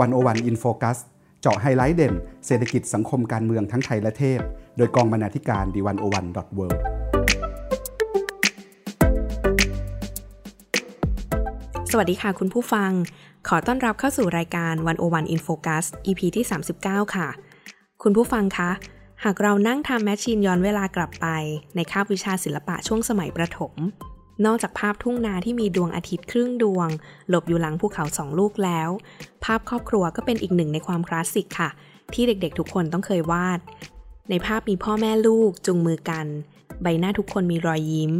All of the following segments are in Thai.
101 In Focus เจาะไฮไลท์เด่น เศรษฐกิจสังคมการเมืองทั้งไทยและเทศโดยกองบรรณาธิการ The101.world วัสดีค่ะคุณผู้ฟัง ขอต้อนรับเข้าสู่รายการ101 In Focus EP ที่ 39 ค่ะ คุณผู้ฟังคะ หากเรานั่ง time machine ย้อนเวลากลับไป ในคาบวิชาศิลปะช่วงสมัยประถม นอกจากภาพทุ่งนาที่มีดวงอาทิตย์ครึ่งดวง หลบอยู่หลังภูเขาสองลูกแล้ว ภาพครอบครัวก็เป็นอีกหนึ่งในความคลาสสิกค่ะ ที่เด็กๆ ทุกคนต้องเคยวาด ในภาพมีพ่อแม่ลูกจุงมือกัน ใบหน้าทุกคนมีรอยยิ้ม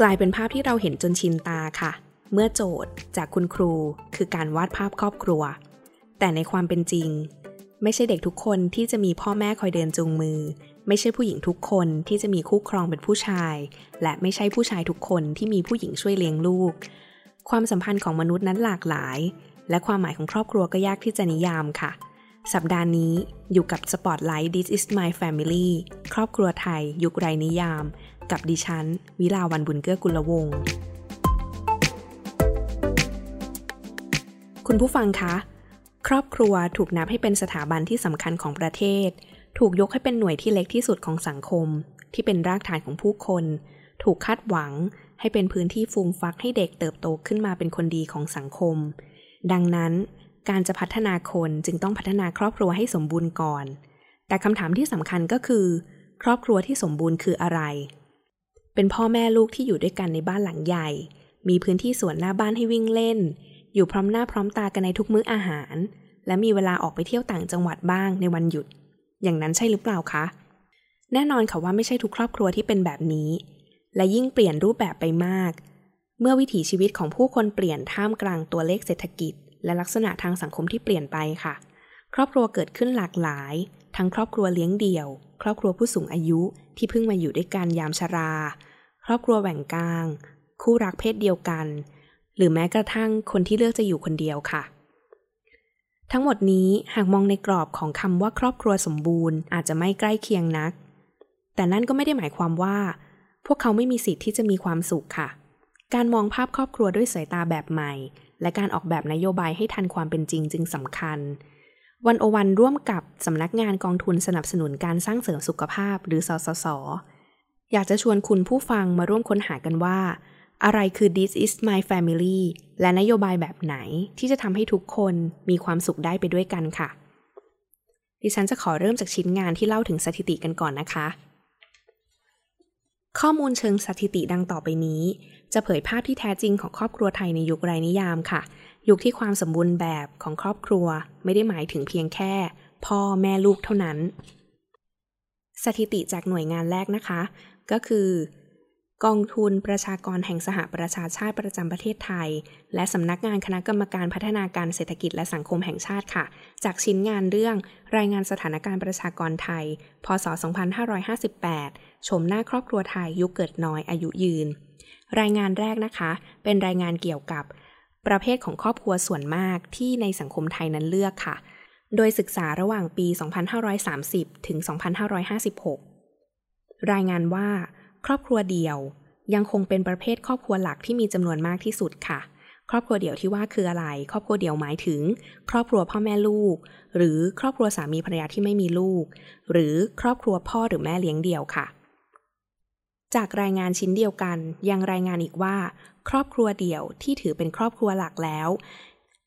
กลายเป็นภาพที่เราเห็นจนชินตาค่ะ เมื่อโจทย์จากคุณครู คือการวาดภาพครอบครัว แต่ในความเป็นจริง ไม่ใช่เด็กทุกคนที่จะมีพ่อแม่คอยเดินจูงมือ ไม่ใช่ผู้หญิงทุกคนที่จะมีคู่ครองเป็นผู้ชาย และไม่ใช่ผู้ชายทุกคนที่มีผู้หญิงช่วยเลี้ยงลูก ความสัมพันธ์ของมนุษย์นั้นหลากหลาย และความหมายของครอบครัวก็ยากที่จะนิยามค่ะ สัปดาห์นี้อยู่กับ Spotlight This is my family ครอบครัวไทย ยุคไรนิยาม กับดิฉัน วิลาวันบุญเกื้อกุลวงศ์คุณผู้ฟังคะ ครอบครัวถูกนับให้เป็นสถาบันที่สำคัญของประเทศ ถูกยกให้เป็นหน่วยที่เล็กที่สุดของสังคม ที่เป็นรากฐานของผู้คน ถูกคาดหวังให้เป็นพื้นที่ฟูมฟักให้เด็กเติบโตขึ้นมาเป็นคนดีของสังคม ดังนั้น การจะพัฒนาคนจึงต้องพัฒนาครอบครัวให้สมบูรณ์ก่อน แต่คำถามที่สำคัญก็คือ ครอบครัวที่สมบูรณ์คืออะไร เป็นพ่อแม่ลูกที่อยู่ด้วยกันในบ้านหลังใหญ่ มีพื้นที่สวนหน้าบ้านให้วิ่งเล่น อยู่พร้อมหน้าพร้อมตากันในทุกมื้ออาหาร และมีเวลาออกไปเที่ยวต่างจังหวัดบ้างในวันหยุด อย่างนั้นใช่หรือเปล่าคะ แน่นอนค่ะว่าไม่ใช่ทุกครอบครัวที่เป็นแบบนี้ และยิ่งเปลี่ยนรูปแบบไปมาก เมื่อวิถีชีวิตของผู้คนเปลี่ยนท่ามกลางตัวเลขเศรษฐกิจ และลักษณะทางสังคมที่เปลี่ยนไปค่ะ ครอบครัวเกิดขึ้นหลากหลาย ทั้งครอบครัวเลี้ยงเดี่ยว ครอบครัวผู้สูงอายุที่เพิ่งมาอยู่ด้วยกันยามชรา ครอบครัวแหว่งกลาง คู่รักเพศเดียวกัน หรือแม้กระทั่งคนที่เลือกจะอยู่คนเดียวค่ะ ทั้งหมดนี้หากมองในกรอบของคำว่าครอบครัวสมบูรณ์อาจจะไม่ใกล้เคียงนัก แต่นั่นก็ไม่ได้หมายความว่า พวกเขาไม่มีสิทธิ์ที่จะมีความสุขค่ะ การมองภาพครอบครัวด้วยสายตาแบบใหม่ และการออกแบบนโยบายให้ทันความเป็นจริงจึงสำคัญ วันโอวันร่วมกับสำนักงานกองทุนสนับสนุนการสร้างเสริมสุขภาพหรือสสส อยากจะชวนคุณผู้ฟังมาร่วมค้นหากันว่า อะไรคือ this is my family และนโยบายแบบไหนที่จะทำให้ทุกคนมีความสุขได้ไปด้วยกันค่ะ ดิฉันจะขอเริ่มจากชิ้นงานที่เล่าถึงสถิติกันก่อนนะคะ ข้อมูลเชิงสถิติดังต่อไปนี้ จะเผยภาพที่แท้จริงของครอบครัวไทยในยุคไรนิยามค่ะ ยุคที่ความสมบูรณ์แบบของครอบครัวไม่ได้หมายถึงเพียงแค่ พ่อแม่ลูกเท่านั้น สถิติจากหน่วยงานแรกนะคะ ก็คือ กองทุนประชากรแห่งสหประชาชาติประจำประเทศไทย และสำนักงานคณะกรรมการพัฒนาการเศรษฐกิจและสังคมแห่งชาติค่ะ จากชิ้นงานเรื่องรายงานสถานการณ์ประชากรไทย พศ 2558 ชมหน้าครอบครัวไทยยุคเกิดน้อยอายุยืน รายงานแรกนะคะ เป็นรายงานเกี่ยวกับ ประเภทของครอบครัวส่วนมากที่ในสังคมไทยนั้นเลือกค่ะ โดยศึกษาระหว่างปี 2530 ถึง 2556 รายงานว่า ครอบครัวเดี่ยว ยังคงเป็นประเภทครอบครัวหลักที่มีจำนวนมากที่สุดค่ะ ครอบครัวเดี่ยวที่ว่าคืออะไร ครอบครัวเดี่ยวหมายถึง ครอบครัวพ่อแม่ลูก หรือครอบครัวสามีภรรยาที่ไม่มีลูก หรือครอบครัวพ่อหรือแม่เลี้ยงเดี่ยวค่ะ จากรายงานชิ้นเดียวกัน ยังรายงานอีกว่า ครอบครัวเดี่ยวที่ถือเป็นครอบครัวหลักแล้ว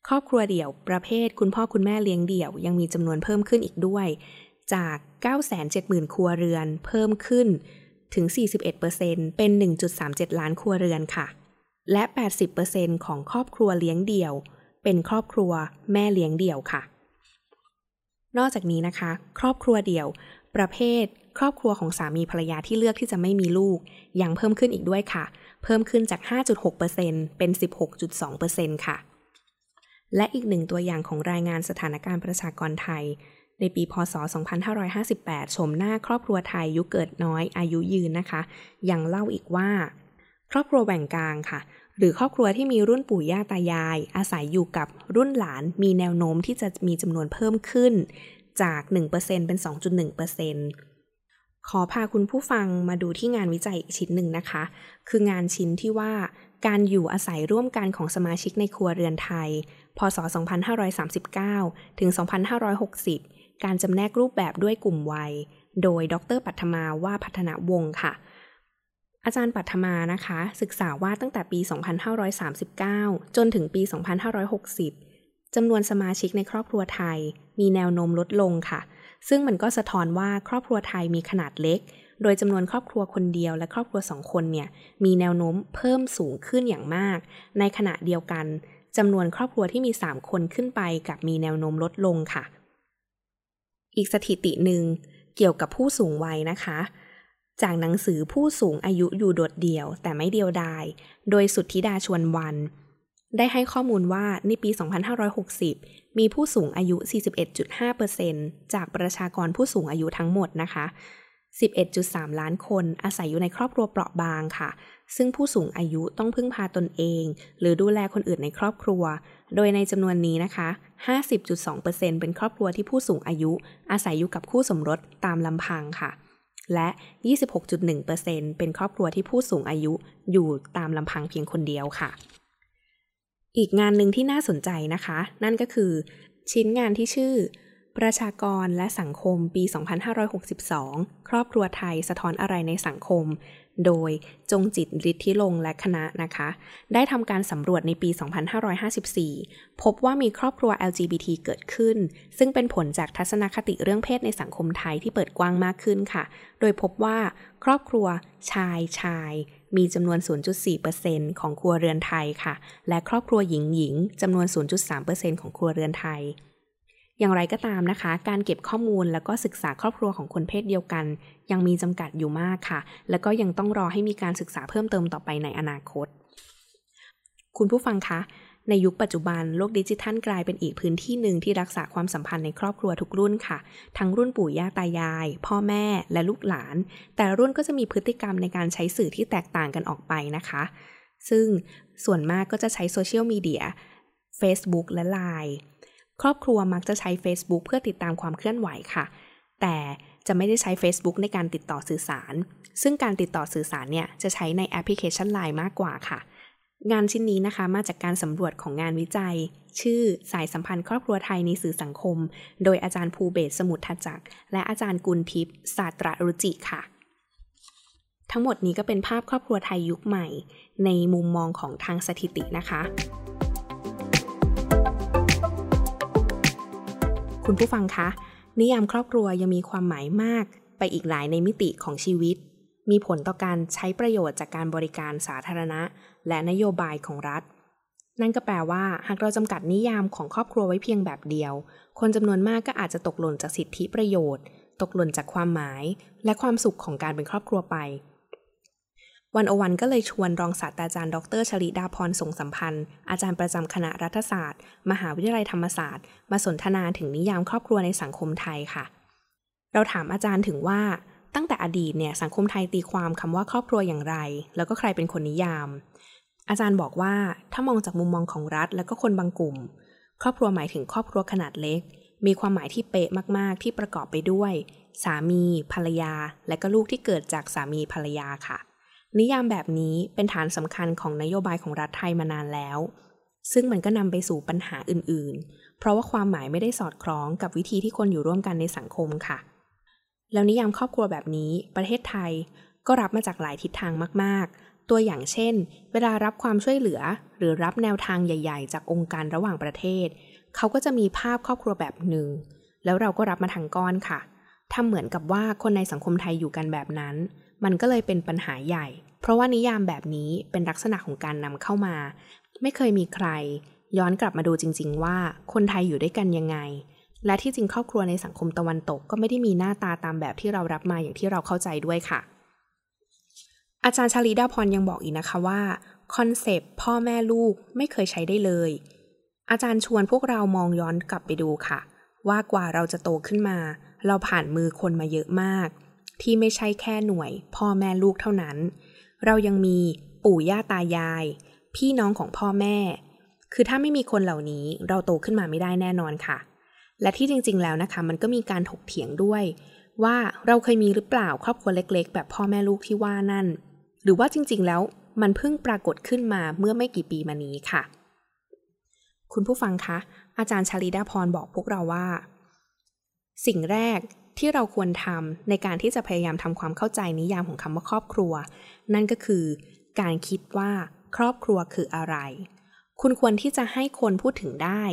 ครอบครัวเดี่ยวประเภทคุณพ่อคุณแม่เลี้ยงเดี่ยว ยังมีจำนวนเพิ่มขึ้นอีกด้วย จาก 970,000 ครัวเรือน เพิ่มขึ้น ถึง 41%เป็น 1.37 ล้านครัวเรือนค่ะ และ 80%ของครอบครัวเลี้ยงเดี่ยว เป็นครอบครัวแม่เลี้ยงเดี่ยวค่ะ นอกจากนี้นะคะ ครอบครัวเดี่ยว ประเภท ครอบครัวของสามีภรรยาที่เลือกที่จะไม่มีลูก ยังเพิ่มขึ้นอีกด้วยค่ะ เพิ่มขึ้นจาก 5.6%เป็น 16.2%ค่ะและอีกหนึ่งตัวอย่างของรายงานสถานการณ์ประชากรไทย ในปีพศ 2558 ชมหน้าครอบครัวไทยยุคเกิดน้อยอายุยืนนะคะ ยังเล่าอีกว่า ครอบครัวแบ่งกลางค่ะ หรือครอบครัวที่มีรุ่นปู่ย่าตายาย อาศัยอยู่กับรุ่นหลานมีแนวโน้มที่จะมีจำนวนเพิ่มขึ้น จาก 1%เป็น 2.1%รขอพาคุณผู้ฟังมาดูที่งานวิจัยอีกชิ้นหนึ่งนะคะ คืองานชิ้นที่ว่าการอยู่อาศัยร่วมกันของสมาชิกในครัวเรือนไทย พศ 2539 ถึง 2560 การจำแนกรูปแบบด้วยกลุ่มวัย โดยดรปัทมาว่าพัฒนาวงศ์ค่ะ อาจารย์ปัทมานะคะ ศึกษาว่าตั้งแต่ปี 2539 จนถึงปี 2560 จำนวนสมาชิกในครอบครัวไทย มีแนวโน้มลดลงค่ะ ซึ่งมันก็สะท้อนว่าครอบครัวไทยมีขนาดเล็ก โดยจำนวนครอบครัวคนเดียวและครอบครัวสองคนเนี่ย มีแนวโน้มเพิ่มสูงขึ้นอย่างมาก ในขณะเดียวกันจำนวนครอบครัวที่มี 3 คนขึ้นไปกับมีแนวโน้มลดลงค่ะ อีกสถิติหนึ่งเกี่ยวกับผู้สูงวัยนะคะ จากหนังสือผู้สูงอายุอยู่โดดเดี่ยว แต่ไม่เดียวดาย โดยสุทธิดาชวนวัน ได้ให้ข้อมูลว่าในปี 2560 มีผู้สูงอายุ 41.5%จากประชากรผู้สูงอายุทั้งหมดนะคะ 11.3 ล้านคนอาศัยอยู่ในครอบครัวเปราะบางค่ะ ซึ่งผู้สูงอายุต้องพึ่งพาตนเอง หรือดูแลคนอื่นในครอบครัว โดยในจำนวนนี้นะคะ 50.2%เป็นครอบครัวที่ผู้สูงอายุ อาศัยอยู่กับคู่สมรสตามลำพังค่ะ และ 26.1%เป็นครอบครัวที่ผู้สูงอายุอยู่ตามลำพังเพียงคนเดียวค่ะ อีกงานหนึ่งที่น่าสนใจนะคะ นั่นก็คือ ชิ้นงานที่ชื่อประชากรและสังคมปี 2562 ครอบครัวไทยสะท้อนอะไรในสังคม โดยจงจิตฤทธิลงและคณะนะคะ ได้ทำการสำรวจในปี 2554 พบว่ามีครอบครัว LGBT เกิดขึ้น ซึ่งเป็นผลจากทัศนคติเรื่องเพศในสังคมไทยที่เปิดกว้างมากขึ้นค่ะ โดยพบว่าครอบครัวชายชายมีจำนวน 0.4%ของครัวเรือนไทยค่ะ และครอบครัวหญิงหญิงจำนวน 0.3%ของครัวเรือนไทย อย่างไรก็ตามนะคะ การเก็บข้อมูลแล้วก็ศึกษาครอบครัวของคนเพศเดียวกัน ยังมีจำกัดอยู่มากค่ะ แล้วก็ยังต้องรอให้มีการศึกษาเพิ่มเติมต่อไปในอนาคต คุณผู้ฟังคะในยุคปัจจุบันโลกดิจิทัลกลายเป็นอีกพื้นที่หนึ่งที่รักษาความสัมพันธ์ในครอบครัวทุกรุ่นค่ะ ทั้งรุ่นปู่ย่าตายาย พ่อแม่และลูกหลาน แต่รุ่นก็จะมีพฤติกรรมในการใช้สื่อที่แตกต่างกันออกไปนะคะ ซึ่งส่วนมากก็จะใช้โซเชียลมีเดีย Facebook และ Line ครอบครัวมักจะใช้ Facebook เพื่อติดตามความเคลื่อนไหวค่ะ แต่จะไม่ได้ใช้ Facebook ในการติดต่อสื่อสาร ซึ่งการติดต่อสื่อสารเนี่ยจะใช้ในแอปพลิเคชัน Line มากกว่าค่ะ งานชิ้นนี้นะคะมาจากการสำรวจของงานวิจัย ชื่อสายสัมพันธ์ครอบครัวไทยในสื่อสังคม โดยอาจารย์ภูเบศสมุทรจักร และอาจารย์กุลทิพย์ศาสตรารุจิค่ะ ทั้งหมดนี้ก็เป็นภาพครอบครัวไทยยุคใหม่ ในมุมมองของทางสถิตินะคะ คุณผู้ฟังคะ นิยามครอบครัวยังมีความหมายมากไปอีกหลายในมิติของชีวิต มีผลต่อการใช้ประโยชน์จากการบริการสาธารณะ และนโยบายของรัฐ นั่นก็แปลว่า หากเราจำกัดนิยามของครอบครัวไว้เพียงแบบเดียว คนจำนวนมากก็อาจจะตกหล่นจากสิทธิประโยชน์ ตกหล่นจากความหมาย และความสุขของการเป็นครอบครัวไป วันอวันก็เลยชวนรองศาสตราจารย์ดรชลิดาพรสงสัมพันธ์ อาจารย์ประจำคณะรัฐศาสตร์ มหาวิทยาลัยธรรมศาสตร์ มาสนทนาถึงนิยามครอบครัวในสังคมไทยค่ะ เราถามอาจารย์ถึงว่าตั้งแต่อดีตเนี่ยสังคมไทยตีความคำว่าครอบครัวอย่างไร แล้วก็ใครเป็นคนนิยาม อาจารย์บอกว่าถ้ามองจากมุมมองของรัฐ แล้วก็คนบางกลุ่ม ครอบครัวหมายถึงครอบครัวขนาดเล็ก มีความหมายที่เป๊ะมาก ๆ ที่ประกอบไปด้วย สามี ภรรยา และก็ลูกที่เกิดจากสามีภรรยาค่ะ นิยามแบบนี้เป็นฐานสำคัญของนโยบายของรัฐไทยมานานแล้ว ซึ่งมันก็นำไปสู่ปัญหาอื่น ๆ เพราะว่าความหมายไม่ได้สอดคล้องกับวิธีที่คนอยู่ร่วมกันในสังคมค่ะ แล้วนิยามครอบครัวแบบนี้ ประเทศไทยก็รับมาจากหลายทิศทางมาก ๆ ตัวอย่างเช่น เวลารับความช่วยเหลือ หรือรับแนวทางใหญ่ ๆ จากองค์การระหว่างประเทศ เขาก็จะมีภาพครอบครัวแบบหนึ่ง แล้วเราก็รับมาทางก้อนค่ะทำเหมือนกับว่าคนในสังคมไทยอยู่กันแบบนั้น มันก็เลยเป็นปัญหาใหญ่ เพราะว่านิยามแบบนี้เป็นลักษณะของการนำเข้ามา ไม่เคยมีใคร ย้อนกลับมาดูจริง ๆ ว่าคนไทยอยู่ด้วยกันยังไง และที่จริงครอบครัวในสังคมตะวันตกก็ไม่ได้มีหน้าตาตามแบบที่เรารับมาอย่างที่เราเข้าใจด้วยค่ะ อาจารย์ชาลีดาพรยังบอกอีกนะคะว่าคอนเซปต์พ่อแม่ลูกไม่เคยใช้ได้เลย อาจารย์ชวนพวกเรามองย้อนกลับไปดูค่ะ ว่ากว่าเราจะโตขึ้นมา เราผ่านมือคนมาเยอะมาก ที่ไม่ใช่แค่หน่วย พ่อแม่ลูกเท่านั้น เรายังมีปู่ย่าตายาย พี่น้องของพ่อแม่ คือถ้าไม่มีคนเหล่านี้เราโตขึ้นมาไม่ได้แน่นอนค่ะ และที่จริง ๆ แล้วนะคะ มันก็มีการถกเถียงด้วย ว่าเราเคยมีหรือเปล่าครอบครัวเล็ก ๆ แบบพ่อแม่ลูกที่ว่านั่น หรือว่าจริง ๆ แล้วมันเพิ่งปรากฏขึ้นมาเมื่อไม่กี่ปีมานี้ค่ะ คุณผู้ฟังคะ อาจารย์ชาลีดาพรบอกพวกเราว่า สิ่งแรก ที่เราควรทำในการที่จะพยายามทำความเข้าใจนิยามของคำว่าครอบครัว นั่นก็คือ การคิดว่าครอบครัวคืออะไร คุณควรที่จะให้คนพูดถึงได้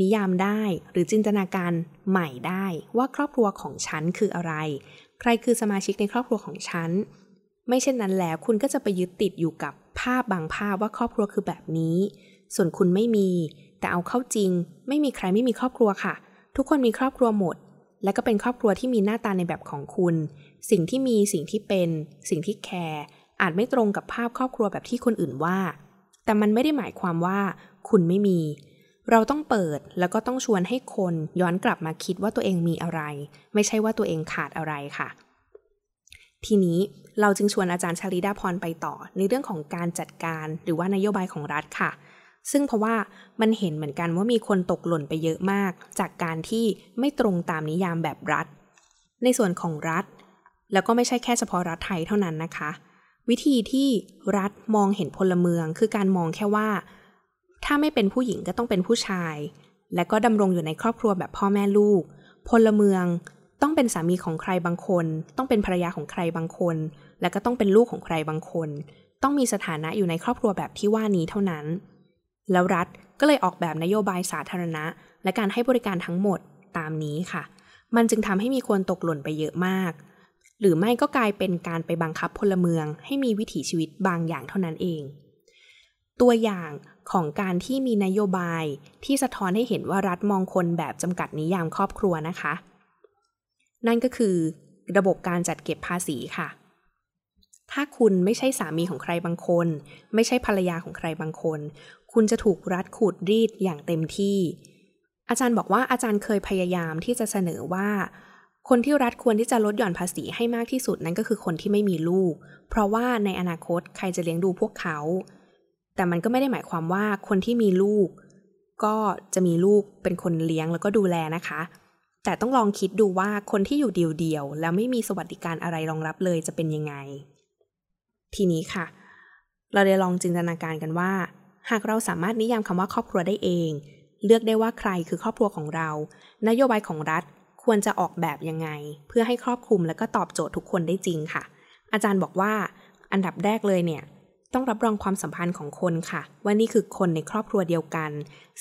นิยามได้หรือจินตนาการใหม่ได้ว่าครอบครัวของฉันคืออะไร ใครคือสมาชิกในครอบครัวของฉันไม่เช่นนั้นแล้วคุณก็จะไปยึดติดอยู่กับภาพบางภาพว่าครอบครัวคือแบบนี้ ส่วนคุณไม่มี แต่เอาเข้าจริง ไม่มีใครไม่มีครอบครัวค่ะ ทุกคนมีครอบครัวหมด และก็เป็นครอบครัวที่มีหน้าตาในแบบของคุณ สิ่งที่มีสิ่งที่เป็น สิ่งที่แคร์อาจไม่ตรงกับภาพครอบครัวแบบที่คนอื่นว่า แต่มันไม่ได้หมายความว่า คุณไม่มี เราต้องเปิดแล้วก็ต้องชวนให้คนย้อนกลับมาคิดว่าตัวเองมีอะไร ไม่ใช่ว่าตัวเองขาดอะไรค่ะ ทีนี้เราจึงชวนอาจารย์ชาลิดาพรไปต่อในเรื่องของการจัดการหรือว่านโยบายของรัฐค่ะ ซึ่งเพราะว่ามันเห็นเหมือนกันว่ามีคนตกหล่นไปเยอะมาก จากการที่ไม่ตรงตามนิยามแบบรัฐ ในส่วนของรัฐ แล้วก็ไม่ใช่แค่เฉพาะรัฐไทยเท่านั้นนะคะ วิธีที่รัฐมองเห็นพลเมือง คือการมองแค่ว่า ถ้าไม่เป็นผู้หญิงก็ต้องเป็นผู้ชาย และก็ดำรงอยู่ในครอบครัวแบบพ่อแม่ลูก พลเมืองต้องเป็นสามีของใครบางคน ต้องเป็นภรรยาของใครบางคน และก็ต้องเป็นลูกของใครบางคน ต้องมีสถานะอยู่ในครอบครัวแบบที่ว่านี้เท่านั้น แล้วรัฐก็เลยออกแบบนโยบายสาธารณะ และการให้บริการทั้งหมดตามนี้ค่ะ มันจึงทำให้มีคนตกหล่นไปเยอะมาก หรือไม่ก็กลายเป็นการไปบังคับพลเมือง ให้มีวิถีชีวิตบางอย่างเท่านั้นเอง ตัวอย่างของการที่มีนโยบายที่สะท้อนให้เห็นว่ารัฐมองคนแบบจำกัดนิยามครอบครัวนะคะ นั่นก็คือระบบการจัดเก็บภาษีค่ะ ถ้าคุณไม่ใช่สามีของใครบางคน ไม่ใช่ภรรยาของใครบางคน คุณจะถูกรัฐขูดรีดอย่างเต็มที่ อาจารย์บอกว่าอาจารย์เคยพยายามที่จะเสนอว่า คนที่รัฐควรที่จะลดหย่อนภาษีให้มากที่สุดนั่นก็คือคนที่ไม่มีลูก เพราะว่าในอนาคตใครจะเลี้ยงดูพวกเขา แต่มันก็ไม่ได้หมายความว่าคนที่มีลูก ก็จะมีลูกเป็นคนเลี้ยงแล้วก็ดูแลนะคะ แต่ต้องลองคิดดูว่าคนที่อยู่เดียวๆแล้วไม่มีสวัสดิการอะไรรองรับเลยจะเป็นยังไง ทีนี้ค่ะ เราได้ลองจินตนาการกันว่า หากเราสามารถนิยามคำว่าครอบครัวได้เอง เลือกได้ว่าใครคือครอบครัวของเรา นโยบายของรัฐควรจะออกแบบยังไง เพื่อให้ครอบคลุมและก็ตอบโจทย์ทุกคนได้จริงค่ะ อาจารย์บอกว่า อันดับแรกเลยเนี่ยต้องรับรองความสัมพันธ์ของคนค่ะ ว่านี่คือคนในครอบครัวเดียวกัน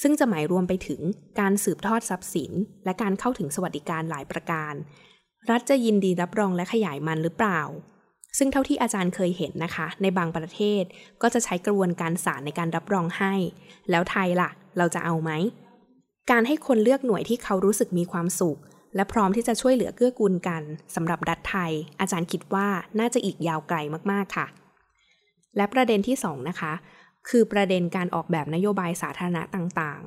ซึ่งจะหมายรวมไปถึงการสืบทอดทรัพย์สิน และการเข้าถึงสวัสดิการหลายประการ รัฐจะยินดีรับรองและขยายมันหรือเปล่า ซึ่งเท่าที่อาจารย์เคยเห็นนะคะ ในบางประเทศก็จะใช้กระบวนการศาลในการรับรองให้ แล้วไทยล่ะ เราจะเอาไหม การให้คนเลือกหน่วยที่เขารู้สึกมีความสุข และพร้อมที่จะช่วยเหลือเกื้อกูลกันสำหรับรัฐไทย อาจารย์คิดว่าน่าจะอีกยาวไกลมากๆค่ะ และประเด็นที่2นะคะคือประเด็นการออกแบบนโยบายสาธารณะต่าง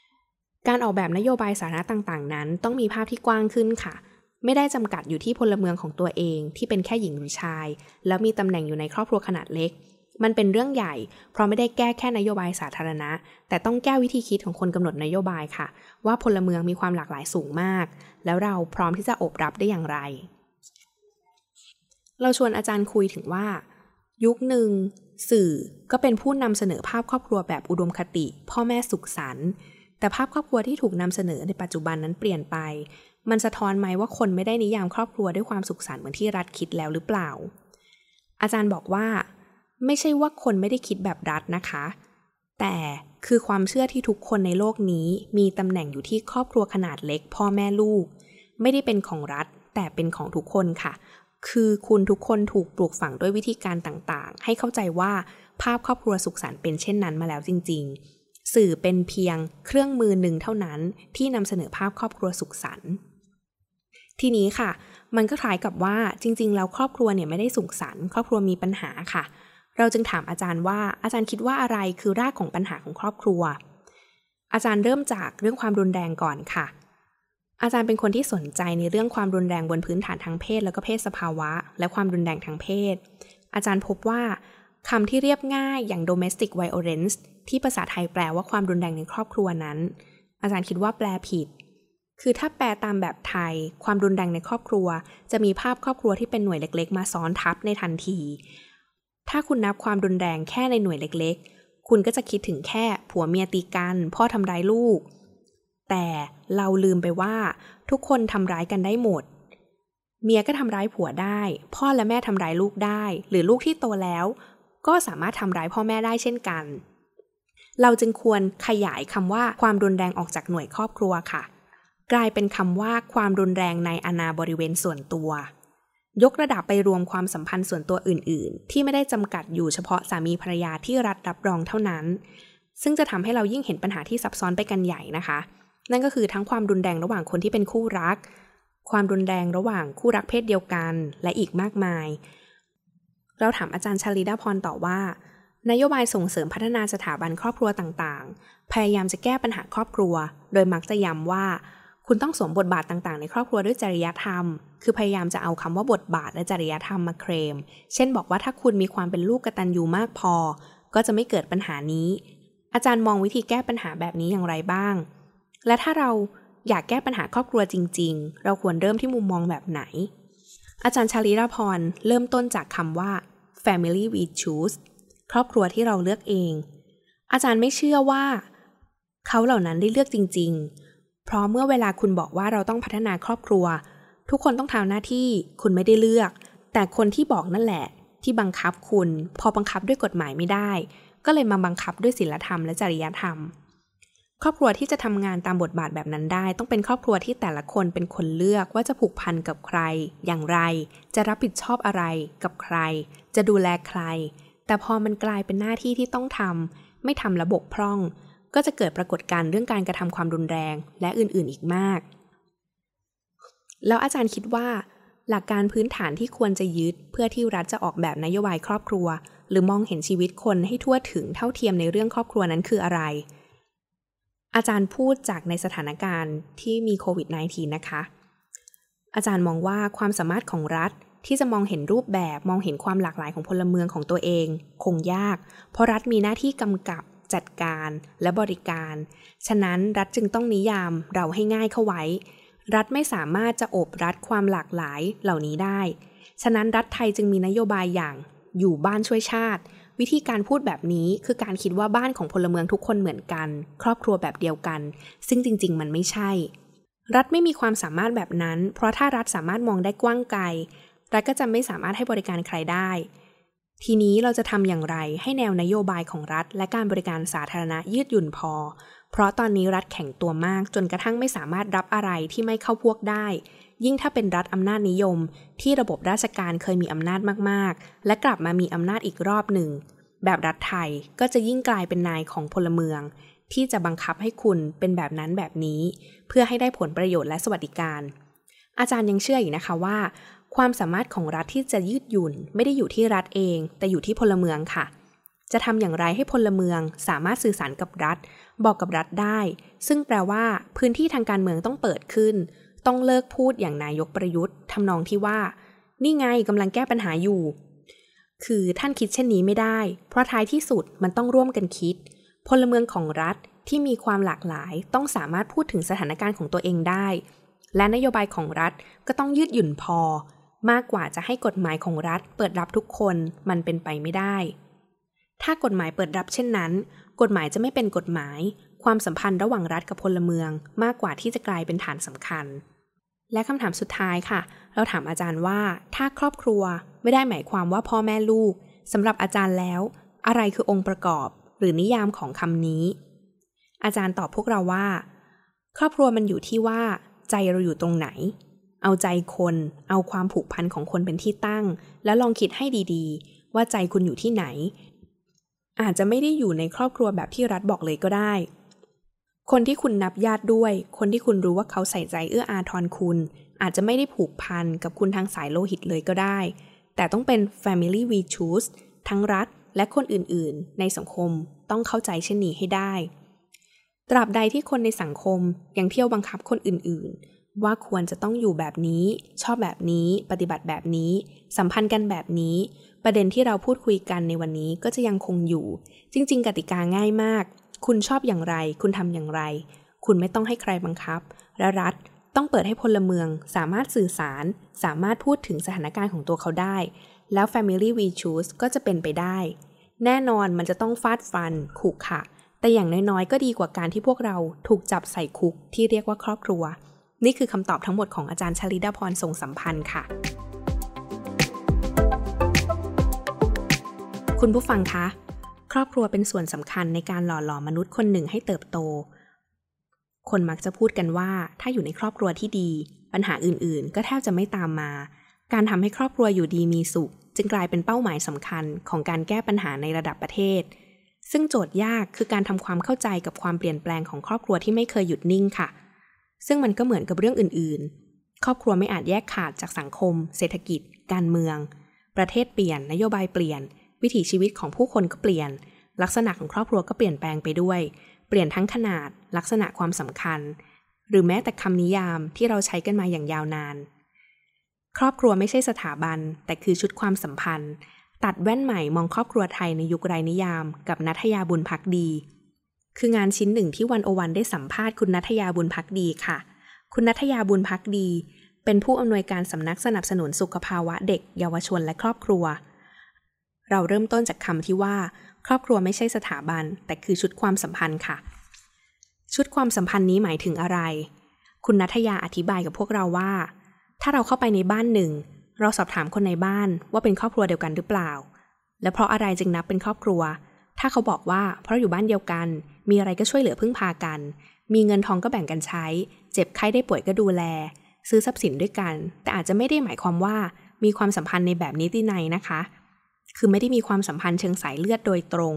ๆ การออกแบบนโยบายสาธารณะต่างๆ นั้น ต้องมีภาพที่กว้างขึ้นค่ะ ไม่ได้จำกัดอยู่ที่พลเมืองของตัวเองที่เป็นแค่หญิงหรือชาย แล้วมีตำแหน่งอยู่ในครอบครัวขนาดเล็ก มันเป็นเรื่องใหญ่ เพราะไม่ได้แก้แค่นโยบายสาธารณะ แต่ต้องแก้วิธีคิดของคนกำหนดนโยบายค่ะ ว่าพลเมืองมีความหลากหลายสูงมาก แล้วเราพร้อมที่จะอบรับได้อย่างไร เราชวนอาจารย์คุยถึงว่า ยุคหนึ่งสื่อก็เป็นผู้นำเสนอภาพครอบครัวแบบอุดมคติ พ่อแม่สุขสันต์แต่ภาพครอบครัวที่ถูกนำเสนอในปัจจุบันนั้นเปลี่ยนไป มันสะท้อนไหมว่าคนไม่ได้นิยามครอบครัวด้วยความสุขสันต์เหมือนที่รัฐคิดแล้วหรือเปล่า อาจารย์บอกว่า ไม่ใช่ว่าคนไม่ได้คิดแบบรัฐนะคะ แต่คือความเชื่อที่ทุกคนในโลกนี้มีตำแหน่งอยู่ที่ครอบครัวขนาดเล็ก พ่อแม่ลูก ไม่ได้เป็นของรัฐ แต่เป็นของทุกคนค่ะ คือคุณทุกคนถูกปลูกฝังด้วยวิธีการต่างๆ ให้เข้าใจว่าภาพครอบครัวสุขสันต์เป็นเช่นนั้นมาแล้วจริง ๆ สื่อเป็นเพียงเครื่องมือหนึ่งเท่านั้นที่นำเสนอภาพครอบครัวสุขสันต์ ทีนี้ค่ะ มันก็คล้ายกับว่าจริง ๆ แล้วครอบครัวเนี่ยไม่ได้สุขสันต์ครอบครัวมีปัญหาค่ะ เราจึงถามอาจารย์ว่าอาจารย์คิดว่าอะไรคือรากของปัญหาของครอบครัว อาจารย์เริ่มจากเรื่องความรุนแรงก่อนค่ะ อาจารย์เป็นคนที่สนใจในเรื่องความรุนแรงบนพื้นฐานทางเพศ แล้วก็เพศสภาวะ และความรุนแรงทางเพศ อาจารย์พบว่าคำที่เรียบง่ายอย่าง domestic violence ที่ภาษาไทยแปลว่าความรุนแรงในครอบครัวนั้น อาจารย์คิดว่าแปลผิด คือถ้าแปลตามแบบไทย ความรุนแรงในครอบครัว จะมีภาพครอบครัวที่เป็นหน่วยเล็ก ๆ มาซ้อนทับในทันที ถ้าคุณนับความรุนแรงแค่ในหน่วยเล็ก ๆ คุณก็จะคิดถึงแค่ผัวเมียตีกัน พ่อทำร้ายลูก แต่เราลืมไปว่าทุกคนทำร้ายกันได้หมด เมียก็ทำร้ายผัวได้ พ่อและแม่ทำร้ายลูกได้ หรือลูกที่โตแล้ว ก็สามารถทำร้ายพ่อแม่ได้เช่นกัน เราจึงควรขยายคำว่าความรุนแรงออกจากหน่วยครอบครัวค่ะ กลายเป็นคำว่าความรุนแรงในอนาบริเวณส่วนตัว ยกระดับไปรวมความสัมพันธ์ส่วนตัวอื่น ๆ ที่ไม่ได้จำกัดอยู่เฉพาะสามีภรรยาที่รัฐรับรองเท่านั้น ซึ่งจะทำให้เรายิ่งเห็นปัญหาที่ซับซ้อนไปกันใหญ่นะคะ นั่นก็คือทั้งความรุนแรงระหว่างคนที่เป็นคู่รัก ความรุนแรงระหว่างคู่รักเพศเดียวกัน และอีกมากมาย เราถามอาจารย์ชาลีดาพรต่อว่านโยบายส่งเสริมพัฒนาสถาบันครอบครัวต่างๆ พยายามจะแก้ปัญหาครอบครัว โดยมักจะย้ำว่า คุณต้องสวมบทบาทต่างๆ ในครอบครัวด้วยจริยธรรม คือพยายามจะเอาคำว่าบทบาทและจริยธรรมมาเคลม เช่นบอกว่าถ้าคุณมีความเป็นลูกกตัญญูมากพอ ก็จะไม่เกิดปัญหานี้ อาจารย์มองวิธีแก้ปัญหาแบบนี้อย่างไรบ้าง และถ้าเราอยากแก้ปัญหาครอบครัวจริง ๆ เราควรเริ่มที่มุมมองแบบไหน อาจารย์ชาลีราพรเริ่มต้นจากคำว่า family we choose ครอบครัวที่เราเลือกเอง อาจารย์ไม่เชื่อว่า เขาเหล่านั้นได้เลือกจริง ๆ เพราะเมื่อเวลาคุณบอกว่าเราต้องพัฒนาครอบครัว ทุกคนต้องทำหน้าที่คุณไม่ได้เลือก แต่คนที่บอกนั่นแหละ ที่บังคับคุณ พอบังคับด้วยกฎหมายไม่ได้ ก็เลยมาบังคับด้วยศีลธรรมและจริยธรรม ครอบครัวที่จะทำงานตามบทบาทแบบนั้นได้ ต้องเป็นครอบครัวที่แต่ละคนเป็นคนเลือกว่าจะผูกพันกับใคร อย่างไร จะรับผิดชอบอะไร กับใคร จะดูแลใคร แต่พอมันกลายเป็นหน้าที่ที่ต้องทำไม่ทำระบบพร่อง ก็จะเกิดปรากฏการณ์เรื่องการกระทำความรุนแรงและอื่นๆอีกมาก แล้วอาจารย์คิดว่า หลักการพื้นฐานที่ควรจะยึดเพื่อที่รัฐจะออกแบบนโยบายครอบครัว หรือมองเห็นชีวิตคนให้ทั่วถึงเท่าเทียมในเรื่องครอบครัวนั้นคืออะไร อาจารย์พูดจากในสถานการณ์ที่มีโควิด -19 นะคะ อาจารย์มองว่าความสามารถของรัฐที่จะมองเห็นรูปแบบมองเห็นความหลากหลายของพลเมืองของตัวเอง คงยาก เพราะรัฐมีหน้าที่กำกับ จัดการ และบริการ ฉะนั้นรัฐจึงต้องนิยามเราให้ง่ายเข้าไว้ รัฐไม่สามารถจะโอบรัดความหลากหลายเหล่านี้ได้ ฉะนั้นรัฐไทยจึงมีนโยบายอย่างอยู่บ้านช่วยชาติ วิธีการพูดแบบนี้คือการคิดว่าบ้านของพลเมืองทุกคนเหมือนกัน ครอบครัวแบบเดียวกัน ซึ่งจริง ๆ มันไม่ใช่ รัฐไม่มีความสามารถแบบนั้น เพราะถ้ารัฐสามารถมองได้กว้างไกลรัฐก็จะไม่สามารถให้บริการใครได้ ทีนี้เราจะทำอย่างไรให้แนวนโยบายของรัฐ และการบริการสาธารณะยืดหยุ่นพอ เพราะตอนนี้รัฐแข็งตัวมากจนกระทั่งไม่สามารถรับอะไรที่ไม่เข้าพวกได้ ยิ่งถ้าเป็นรัฐอำนาจนิยม ที่ระบบราชการเคยมีอำนาจมากๆ และกลับมามีอำนาจอีกรอบหนึ่ง แบบรัฐไทยก็จะยิ่งกลายเป็นนายของพลเมือง ที่จะบังคับให้คุณเป็นแบบนั้นแบบนี้ เพื่อให้ได้ผลประโยชน์และสวัสดิการ อาจารย์ยังเชื่ออีกนะคะว่า ความสามารถของรัฐที่จะยืดหยุ่น ไม่ได้อยู่ที่รัฐเอง แต่อยู่ที่พลเมืองค่ะ จะทำอย่างไรให้พลเมืองสามารถสื่อสารกับรัฐ บอกกับรัฐได้ ซึ่งแปลว่าพื้นที่ทางการเมืองต้องเปิดขึ้น ต้องเลิกพูดอย่างนายกประยุทธ์ทำนองที่ว่า นี่ไงกำลังแก้ปัญหาอยู่ คือท่านคิดเช่นนี้ไม่ได้ เพราะท้ายที่สุดมันต้องร่วมกันคิด พลเมืองของรัฐที่มีความหลากหลาย ต้องสามารถพูดถึงสถานการณ์ของตัวเองได้ และนโยบายของรัฐก็ต้องยืดหยุ่นพอ มากกว่าจะให้กฎหมายของรัฐเปิดรับทุกคนมันเป็นไปไม่ได้ ถ้ากฎหมายเปิดรับเช่นนั้น กฎหมายจะไม่เป็นกฎหมาย ความสัมพันธ์ระหว่างรัฐกับพลเมือง มากกว่าที่จะกลายเป็นฐานสำคัญ และคำถามสุดท้ายค่ะ เราถามอาจารย์ว่า ถ้าครอบครัวไม่ได้หมายความว่าพ่อแม่ลูกสำหรับอาจารย์แล้ว อะไรคือองค์ประกอบ หรือนิยามของคำนี้ อาจารย์ตอบพวกเราว่า ครอบครัวมันอยู่ที่ว่า ใจเราอยู่ตรงไหน เอาใจคน เอาความผูกพันของคนเป็นที่ตั้ง แล้วลองคิดให้ดีๆ ว่าใจคุณอยู่ที่ไหน อาจจะไม่ได้อยู่ในครอบครัวแบบที่รัฐบอกเลยก็ได้ คนที่คุณนับญาติด้วย คนที่คุณรู้ว่าเขาใส่ใจเอื้ออาทรคุณ อาจจะไม่ได้ผูกพันกับคุณทางสายโลหิตเลยก็ได้ แต่ต้องเป็น family we choose ทั้งรัฐและคนอื่นๆ ในสังคมต้องเข้าใจเช่นนี้ให้ได้ ตราบใดที่คนในสังคมยังเที่ยวบังคับคนอื่นๆ ว่าควรจะต้องอยู่แบบนี้ ชอบแบบนี้ ปฏิบัติแบบนี้ สัมพันธ์กันแบบนี้ ประเด็นที่เราพูดคุยกันในวันนี้ก็จะยังคงอยู่ จริง ๆ กติกาง่ายมาก คุณชอบอย่างไร คุณทำอย่างไร คุณไม่ต้องให้ใครบังคับ และรัฐต้องเปิดให้พลเมืองสามารถสื่อสาร สามารถพูดถึงสถานการณ์ของตัวเขาได้ แล้ว Family We Choose ก็จะเป็นไปได้ แน่นอนมันจะต้องฟาดฟันขุขะ แต่อย่างน้อยๆ ก็ดีกว่าการที่พวกเราถูกจับใส่คุกที่เรียกว่าครอบครัว นี่คือคำตอบทั้งหมดของอาจารย์ชลิดาพรทรงสัมพันธ์ค่ะ คุณผู้ฟังคะ ครอบครัวเป็นส่วนสำคัญในการหล่อหลอมมนุษย์คนหนึ่งให้เติบโต คนมักจะพูดกันว่า ถ้าอยู่ในครอบครัวที่ดี ปัญหาอื่นๆ ก็แทบจะไม่ตามมา การทำให้ครอบครัวอยู่ดีมีสุข จึงกลายเป็นเป้าหมายสำคัญของการแก้ปัญหาในระดับประเทศ ซึ่งโจทย์ยากคือการทำความเข้าใจกับความเปลี่ยนแปลงของครอบครัวที่ไม่เคยหยุดนิ่งค่ะ ซึ่งมันก็เหมือนกับเรื่องอื่นๆ ครอบครัวไม่อาจแยกขาดจากสังคม เศรษฐกิจ การเมือง ประเทศเปลี่ยน นโยบายเปลี่ยน วิถีชีวิตของผู้คนก็เปลี่ยน ลักษณะของครอบครัวก็เปลี่ยนแปลงไปด้วย เปลี่ยนทั้งขนาด ลักษณะความสำคัญ หรือแม้แต่คำนิยามที่เราใช้กันมาอย่างยาวนาน ครอบครัวไม่ใช่สถาบัน แต่คือชุดความสัมพันธ์ ตัดแว่นใหม่มองครอบครัวไทยในยุคไรนิยาม กับนัทยาบุญพักดี คืองานชิ้นหนึ่งที่วันโอวันได้สัมภาษณ์คุณนัทยาบุญพักดีค่ะ คุณนัทยาบุญพักดี เป็นผู้อำนวยการสำนักสนับสนุนสุขภาวะเด็ก เยาวชนและครอบครัว เราเริ่มต้นจากคำที่ว่า ครอบครัวไม่ใช่สถาบัน แต่คือชุดความสัมพันธ์ค่ะ ชุดความสัมพันธ์นี้หมายถึงอะไร คุณนัทยาอธิบายกับพวกเราว่า ถ้าเราเข้าไปในบ้านหนึ่ง เราสอบถามคนในบ้านว่าเป็นครอบครัวเดียวกันหรือเปล่า และเพราะอะไรจึงนับเป็นครอบครัว ถ้าเขาบอกว่าเพราะอยู่บ้านเดียวกัน มีอะไรก็ช่วยเหลือพึ่งพากัน มีเงินทองก็แบ่งกันใช้ เจ็บไข้ได้ป่วยก็ดูแล ซื้อทรัพย์สินด้วยกัน แต่อาจจะไม่ได้หมายความว่ามีความสัมพันธ์ในแบบนิตินัยนะคะ คือไม่ได้มีความสัมพันธ์เชิงสายเลือดโดยตรง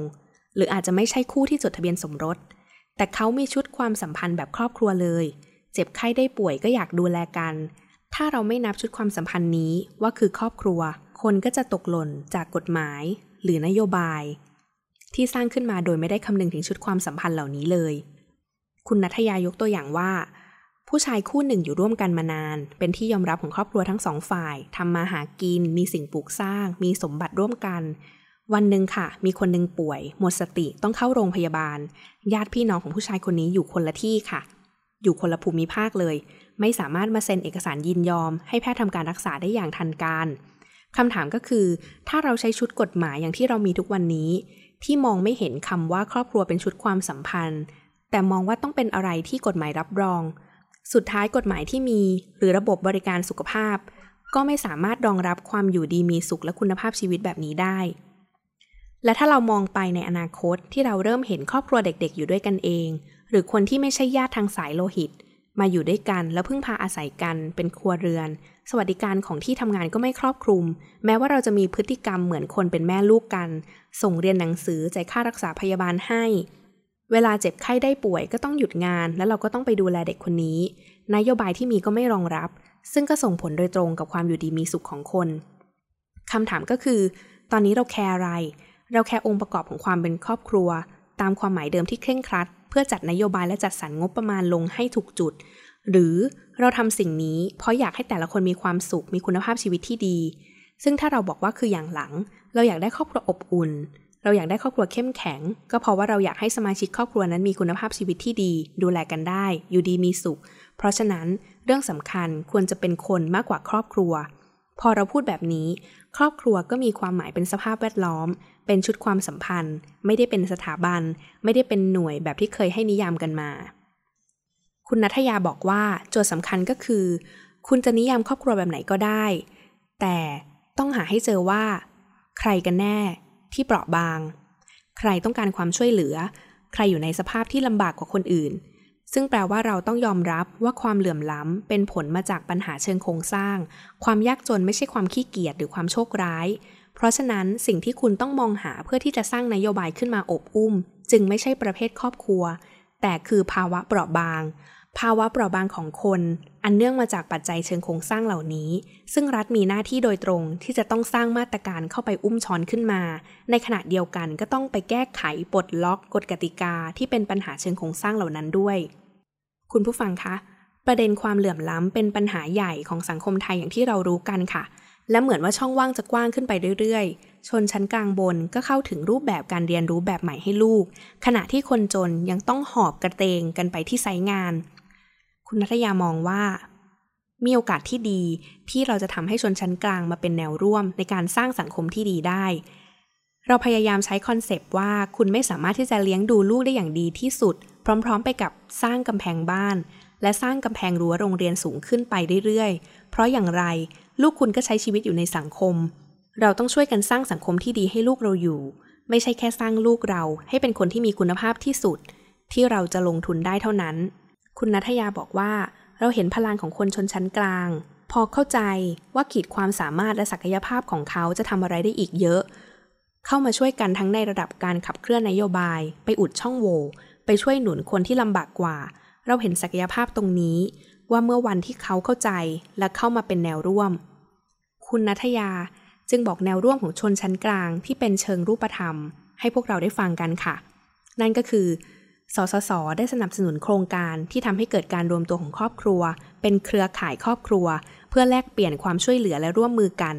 หรืออาจจะไม่ใช่คู่ที่จดทะเบียนสมรส แต่เขามีชุดความสัมพันธ์แบบครอบครัวเลย เจ็บไข้ได้ป่วยก็อยากดูแลกัน ถ้าเราไม่นับชุดความสัมพันธ์นี้ว่าคือครอบครัว คนก็จะตกหล่นจากกฎหมาย หรือนโยบาย ที่สร้างขึ้นมาโดยไม่ได้คำนึงถึงชุดความสัมพันธ์เหล่านี้เลย คุณนัทยายกตัวอย่างว่า ผู้ชายคู่หนึ่งอยู่ร่วมกันมานาน เป็นที่ยอมรับของครอบครัวทั้งสองฝ่ายทำมาหากิน มีสิ่งปลูกสร้าง มีสมบัติร่วมกัน วันหนึ่งค่ะ มีคนหนึ่งป่วย หมดสติต้องเข้าโรงพยาบาล ญาติพี่น้องของผู้ชายคนนี้อยู่คนละที่ค่ะ อยู่คนละภูมิภาคเลย ไม่สามารถมาเซ็นเอกสารยินยอม ให้แพทย์ทำการรักษาได้อย่างทันการคำถามก็คือ ถ้าเราใช้ชุดกฎหมายอย่างที่เรามีทุกวันนี้ ที่มองไม่เห็นคำว่าครอบครัวเป็นชุดความสัมพันธ์ แต่มองว่าต้องเป็นอะไรที่กฎหมายรับรอง สุดท้ายกฎหมายที่มี หรือระบบบริการสุขภาพ ก็ไม่สามารถรองรับความอยู่ดีมีสุขและคุณภาพชีวิตแบบนี้ได้ และถ้าเรามองไปในอนาคตที่เราเริ่มเห็นครอบครัวเด็กๆ อยู่ด้วยกันเอง หรือคนที่ไม่ใช่ญาติทางสายโลหิต มาอยู่ด้วยกัน แล้วพึ่งพาอาศัยกันเป็นครัวเรือน สวัสดิการของที่ทำงานก็ไม่ครอบคลุม แม้ว่าเราจะมีพฤติกรรมเหมือนคนเป็นแม่ลูกกัน ส่งเรียนหนังสือจ่ายค่ารักษาพยาบาลให้ เวลาเจ็บไข้ได้ป่วยก็ต้องหยุดงาน แล้วเราก็ต้องไปดูแลเด็กคนนี้ นโยบายที่มีก็ไม่รองรับ ซึ่งก็ส่งผลโดยตรงกับความอยู่ดีมีสุขของคนคำถามก็คือ ตอนนี้เราแคร์อะไร เราแคร์องค์ประกอบของความเป็นครอบครัว ตามความหมายเดิมที่เคร่งครัด เพื่อจัดนโยบายและจัดสรรงบประมาณลงให้ถูกจุด หรือเราทำสิ่งนี้เพราะอยากให้แต่ละคนมีความสุขมีคุณภาพชีวิตที่ดี ซึ่งถ้าเราบอกว่าคืออย่างหลัง เราอยากได้ครอบครัวอบอุ่น เราอยากได้ครอบครัวเข้มแข็ง ก็เพราะว่าเราอยากให้สมาชิกครอบครัวนั้นมีคุณภาพชีวิตที่ดี ดูแลกันได้ อยู่ดีมีสุข เพราะฉะนั้นเรื่องสำคัญควรจะเป็นคนมากกว่าครอบครัว พอเราพูดแบบนี้ ครอบครัวก็มีความหมายเป็นสภาพแวดล้อม เป็นชุดความสัมพันธ์ ไม่ได้เป็นสถาบัน ไม่ได้เป็นหน่วยแบบที่เคยให้นิยามกันมา คุณนัทยาบอกว่าโจทย์สำคัญก็คือ คุณจะนิยามครอบครัวแบบไหนก็ได้ แต่ต้องหาให้เจอว่า ใครกันแน่ที่เปราะบาง ใครต้องการความช่วยเหลือ ใครอยู่ในสภาพที่ลำบากกว่าคนอื่น ซึ่งแปลว่าเราต้องยอมรับว่าความเหลื่อมล้ำเป็นผลมาจากปัญหาเชิงโครงสร้าง ความยากจนไม่ใช่ความขี้เกียจหรือความโชคร้าย เพราะฉะนั้นสิ่งที่คุณต้องมองหาเพื่อที่จะสร้างนโยบายขึ้นมาอบอุ้ม จึงไม่ใช่ประเภทครอบครัว แต่คือภาวะเปราะบาง ภาวะเปราะบางของคน อันเนื่องมาจากปัจจัยเชิงโครงสร้างเหล่านี้ ซึ่งรัฐมีหน้าที่โดยตรงที่จะต้องสร้างมาตรการเข้าไปอุ้มช้อนขึ้นมา ในขณะเดียวกันก็ต้องไปแก้ไขปลดล็อกกฎกติกาที่เป็นปัญหาเชิงโครงสร้างเหล่านั้นด้วย คุณผู้ฟังคะ ประเด็นความเหลื่อมล้ำเป็นปัญหาใหญ่ของสังคมไทยอย่างที่เรารู้กันค่ะ และเหมือนว่าช่องว่างจะกว้างขึ้นไปเรื่อยๆชนชั้นกลางบนก็เข้าถึงรูปแบบการเรียนรู้แบบใหม่ให้ลูก ขณะที่คนจนยังต้องหอบกระเตงกันไปที่ไซงาน คุณนัทยามองว่า มีโอกาสที่ดีที่เราจะทำให้ชนชั้นกลางมาเป็นแนวร่วมในการสร้างสังคมที่ดีได้ เราพยายามใช้คอนเซปต์ว่าคุณไม่สามารถที่จะเลี้ยงดูลูกได้อย่างดีที่สุด พร้อม ๆ ไปกับสร้างกำแพงบ้าน และสร้างกำแพงรั้วโรงเรียนสูงขึ้นไปเรื่อยๆ เพราะอย่างไรลูกคุณก็ใช้ชีวิตอยู่ในสังคม เราต้องช่วยกันสร้างสังคมที่ดีให้ลูกเราอยู่ ไม่ใช่แค่สร้างลูกเราให้เป็นคนที่มีคุณภาพที่สุด ที่เราจะลงทุนได้เท่านั้น คุณนัทยาบอกว่า เราเห็นพลังของคนชนชั้นกลาง พอเข้าใจว่าขีดความสามารถและศักยภาพของเขาจะทำอะไรได้อีกเยอะ เข้ามาช่วยกันทั้งในระดับการขับเคลื่อนนโยบาย ไปอุดช่องโหว่ไปช่วยหนุนคนที่ลำบากกว่า เราเห็นศักยภาพตรงนี้ ว่าเมื่อวันที่เขาเข้าใจและเข้ามาเป็นแนวร่วม คุณนัทยาจึงบอกแนวร่วมของชนชั้นกลางที่เป็นเชิงรูปธรรม ให้พวกเราได้ฟังกันค่ะ นั่นก็คือ สสส ได้สนับสนุนโครงการที่ทำให้เกิดการรวมตัวของครอบครัว เป็นเครือข่ายครอบครัว เพื่อแลกเปลี่ยนความช่วยเหลือและร่วมมือกัน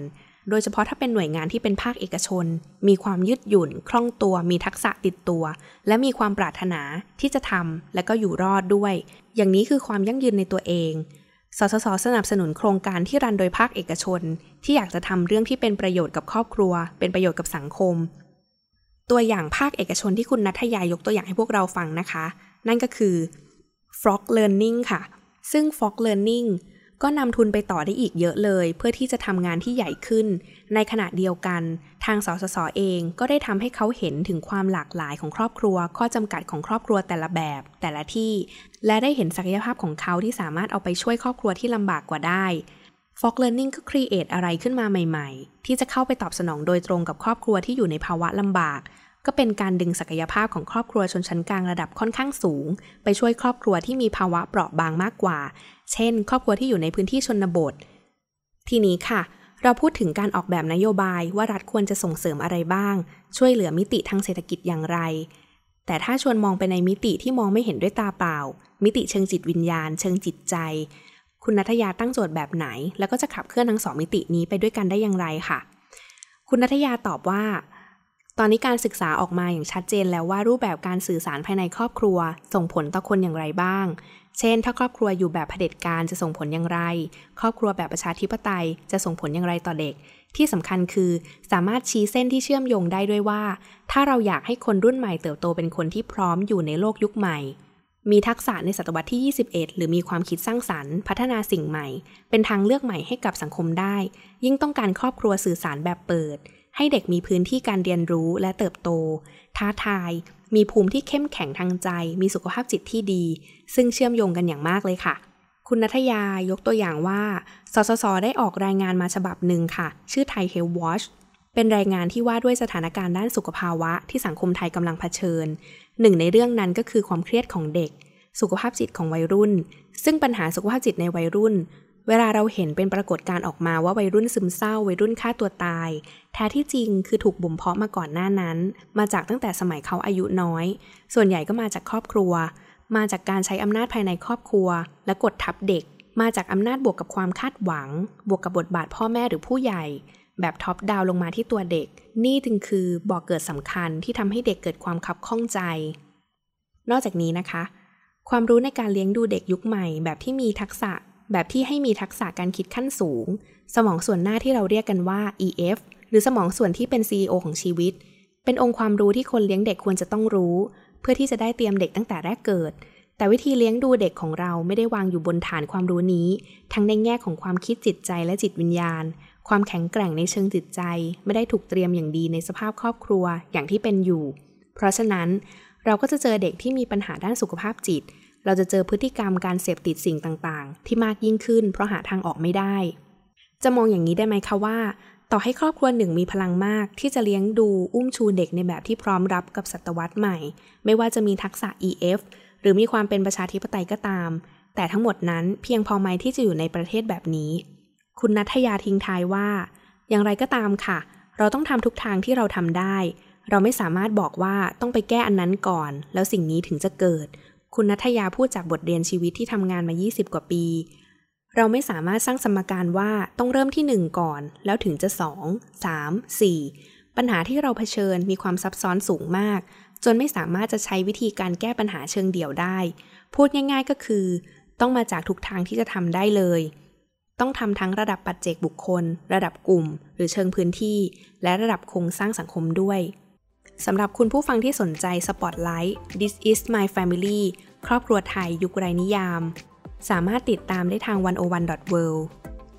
โดยเฉพาะถ้าเป็นหน่วยงานที่เป็นภาคเอกชน มีความยืดหยุ่น คล่องตัว มีทักษะติดตัว และมีความปรารถนาที่จะทำและก็อยู่รอดด้วย อย่างนี้คือความยั่งยืนในตัวเอง สสส สนับสนุนโครงการที่รันโดยภาคเอกชน ที่อยากจะทำเรื่องที่เป็นประโยชน์กับครอบครัว เป็นประโยชน์กับสังคม ตัวอย่างภาคเอกชนที่คุณนัทยายกตัวอย่างให้พวกเราฟังนะคะ นั่นก็คือ Frog Learning ค่ะ ซึ่ง Frog Learning ก็นำทุนไปต่อได้อีกเยอะเลย เพื่อที่จะทำงานที่ใหญ่ขึ้น ในขณะเดียวกัน ทางสสสเองก็ได้ทำให้เขาเห็นถึงความหลากหลายของครอบครัว ข้อจำกัดของครอบครัวแต่ละแบบ แต่ละที่ และได้เห็นศักยภาพของเขาที่สามารถเอาไปช่วยครอบครัวที่ลำบากกว่าได้ Fog Learning ก็ครีเอทอะไรขึ้นมาใหม่ ๆ ที่จะเข้าไปตอบสนองโดยตรงกับครอบครัวที่อยู่ในภาวะลำบาก ก็เป็นการดึงศักยภาพของครอบครัวชนชั้นกลางระดับค่อนข้างสูง ไปช่วยครอบครัวที่มีภาวะเปราะบางมากกว่า เช่น ครอบครัวที่อยู่ในพื้นที่ชนบท ทีนี้ค่ะ เราพูดถึงการออกแบบนโยบายว่ารัฐควรจะส่งเสริมอะไรบ้าง ช่วยเหลือมิติทางเศรษฐกิจอย่างไร แต่ถ้าชวนมองไปในมิติที่มองไม่เห็นด้วยตาเปล่า มิติเชิงจิตวิญญาณ เชิงจิตใจ คุณนัทยาตั้งโจทย์แบบไหน แล้วก็จะขับเคลื่อนทั้งสองมิตินี้ไปด้วยกันได้อย่างไรค่ะ คุณนัทยาตอบว่า ตอนนี้การศึกษาออกมาอย่างชัดเจนแล้วว่ารูปแบบการสื่อสารภายในครอบครัว ส่งผลต่อคนอย่างไรบ้าง เช่น ถ้าครอบครัวอยู่แบบเผด็จการจะส่งผลอย่างไร ครอบครัวแบบประชาธิปไตยจะส่งผลอย่างไรต่อเด็ก ที่สำคัญคือสามารถชี้เส้นที่เชื่อมโยงได้ด้วยว่า ถ้าเราอยากให้คนรุ่นใหม่เติบโตเป็นคนที่พร้อมอยู่ในโลกยุคใหม่ มีทักษะในศตวรรษที่ 21 หรือมีความคิดสร้างสรรค์ พัฒนาสิ่งใหม่ เป็นทางเลือกใหม่ให้กับสังคมได้ ยิ่งต้องการครอบครัวสื่อสารแบบเปิด ให้เด็กมีพื้นที่การเรียนรู้และเติบโต ท้าทาย มีภูมิที่เข้มแข็งทางใจ มีสุขภาพจิตที่ดี ซึ่งเชื่อมโยงกันอย่างมากเลยค่ะ คุณนัทยายกตัวอย่างว่า สสส ได้ออกรายงานมาฉบับหนึ่งค่ะ ชื่อไทย Health Watch เป็นรายงานที่ว่าด้วยสถานการณ์ด้านสุขภาวะที่สังคมไทยกำลังเผชิญ หนึ่งในเรื่องนั้นก็คือความเครียดของเด็ก สุขภาพจิตของวัยรุ่น ซึ่งปัญหาสุขภาพจิตในวัยรุ่น เวลาเราเห็นเป็นปรากฏการณ์ออกมาว่าวัยรุ่นซึมเศร้า วัยรุ่นฆ่าตัวตาย แท้ที่จริงคือถูกบ่มเพาะมาก่อนหน้านั้น มาจากตั้งแต่สมัยเขาอายุน้อย ส่วนใหญ่ก็มาจากครอบครัว มาจากการใช้อำนาจภายในครอบครัว และกดทับเด็กมาจากอำนาจบวกกับความคาดหวัง บวกกับบทบาทพ่อแม่หรือผู้ใหญ่ แบบท็อปดาวลงมาที่ตัวเด็ก นี่จึงคือบ่อกเกิดสำคัญที่ทำให้เด็กเกิดความคับข้องใจ นอกจากนี้นะคะ ความรู้ในการเลี้ยงดูเด็กยุคใหม่ แบบที่มีทักษะ แบบที่ให้มีทักษะการคิดขั้นสูง สมองส่วนหน้าที่เราเรียกกันว่า EF หรือสมองส่วนที่เป็น CEO ของชีวิต เป็นองค์ความรู้ที่คนเลี้ยงเด็กควรจะต้องรู้ เพื่อที่จะได้เตรียมเด็กตั้งแต่แรกเกิดแต่วิธีเลี้ยงดูเด็กของเราไม่ได้วางอยู่บนฐานความรู้นี้ ทั้งในแง่ของความคิดจิตใจและจิตวิญญาณ ความแข็งแกร่งในเชิงจิตใจ ไม่ได้ถูกเตรียมอย่างดีในสภาพครอบครัวอย่างที่เป็นอยู่ เพราะฉะนั้นเราก็จะเจอเด็กที่มีปัญหาด้านสุขภาพจิต เราจะเจอพฤติกรรมการเสพติดสิ่งต่างๆ ที่มากยิ่งขึ้น เพราะหาทางออกไม่ได้ จะมองอย่างนี้ได้ไหมคะว่า ต่อให้ครอบครัวหนึ่งมีพลังมาก ที่จะเลี้ยงดูอุ้มชูเด็กในแบบที่พร้อมรับกับศตวรรษใหม่ ไม่ว่าจะมีทักษะ EF หรือมีความเป็นประชาธิปไตยก็ตาม แต่ทั้งหมดนั้นเพียงพอไหมที่จะอยู่ในประเทศแบบนี้ คุณนัทยาทิ้งท้ายว่า อย่างไรก็ตามค่ะ เราต้องทำทุกทางที่เราทำได้ เราไม่สามารถบอกว่าต้องไปแก้อันนั้นก่อน แล้วสิ่งนี้ถึงจะเกิด คุณนัทยาพูดจากบทเรียนชีวิตที่ทำงานมา 20 กว่าปี เราไม่สามารถสร้างสมการว่าต้องเริ่มที่ 1 ก่อน แล้วถึงจะ 2 3 4 ปัญหาที่เราเผชิญมีความซับซ้อนสูงมาก จนไม่สามารถจะใช้วิธีการแก้ปัญหาเชิงเดี่ยวได้ พูดง่าย ๆก็คือ ต้องมาจากทุกทางที่จะทำได้เลย ต้องทำทั้งระดับปัจเจกบุคคล ระดับกลุ่ม หรือเชิงพื้นที่ และระดับโครงสร้างสังคมด้วยสำหรับคุณผู้ฟังที่สนใจสปอตไลท์ This is my family ครอบครัวไทยยุคไรนิยาม สามารถติดตามได้ทาง 101.world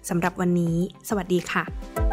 สำหรับวันนี้ สวัสดีค่ะ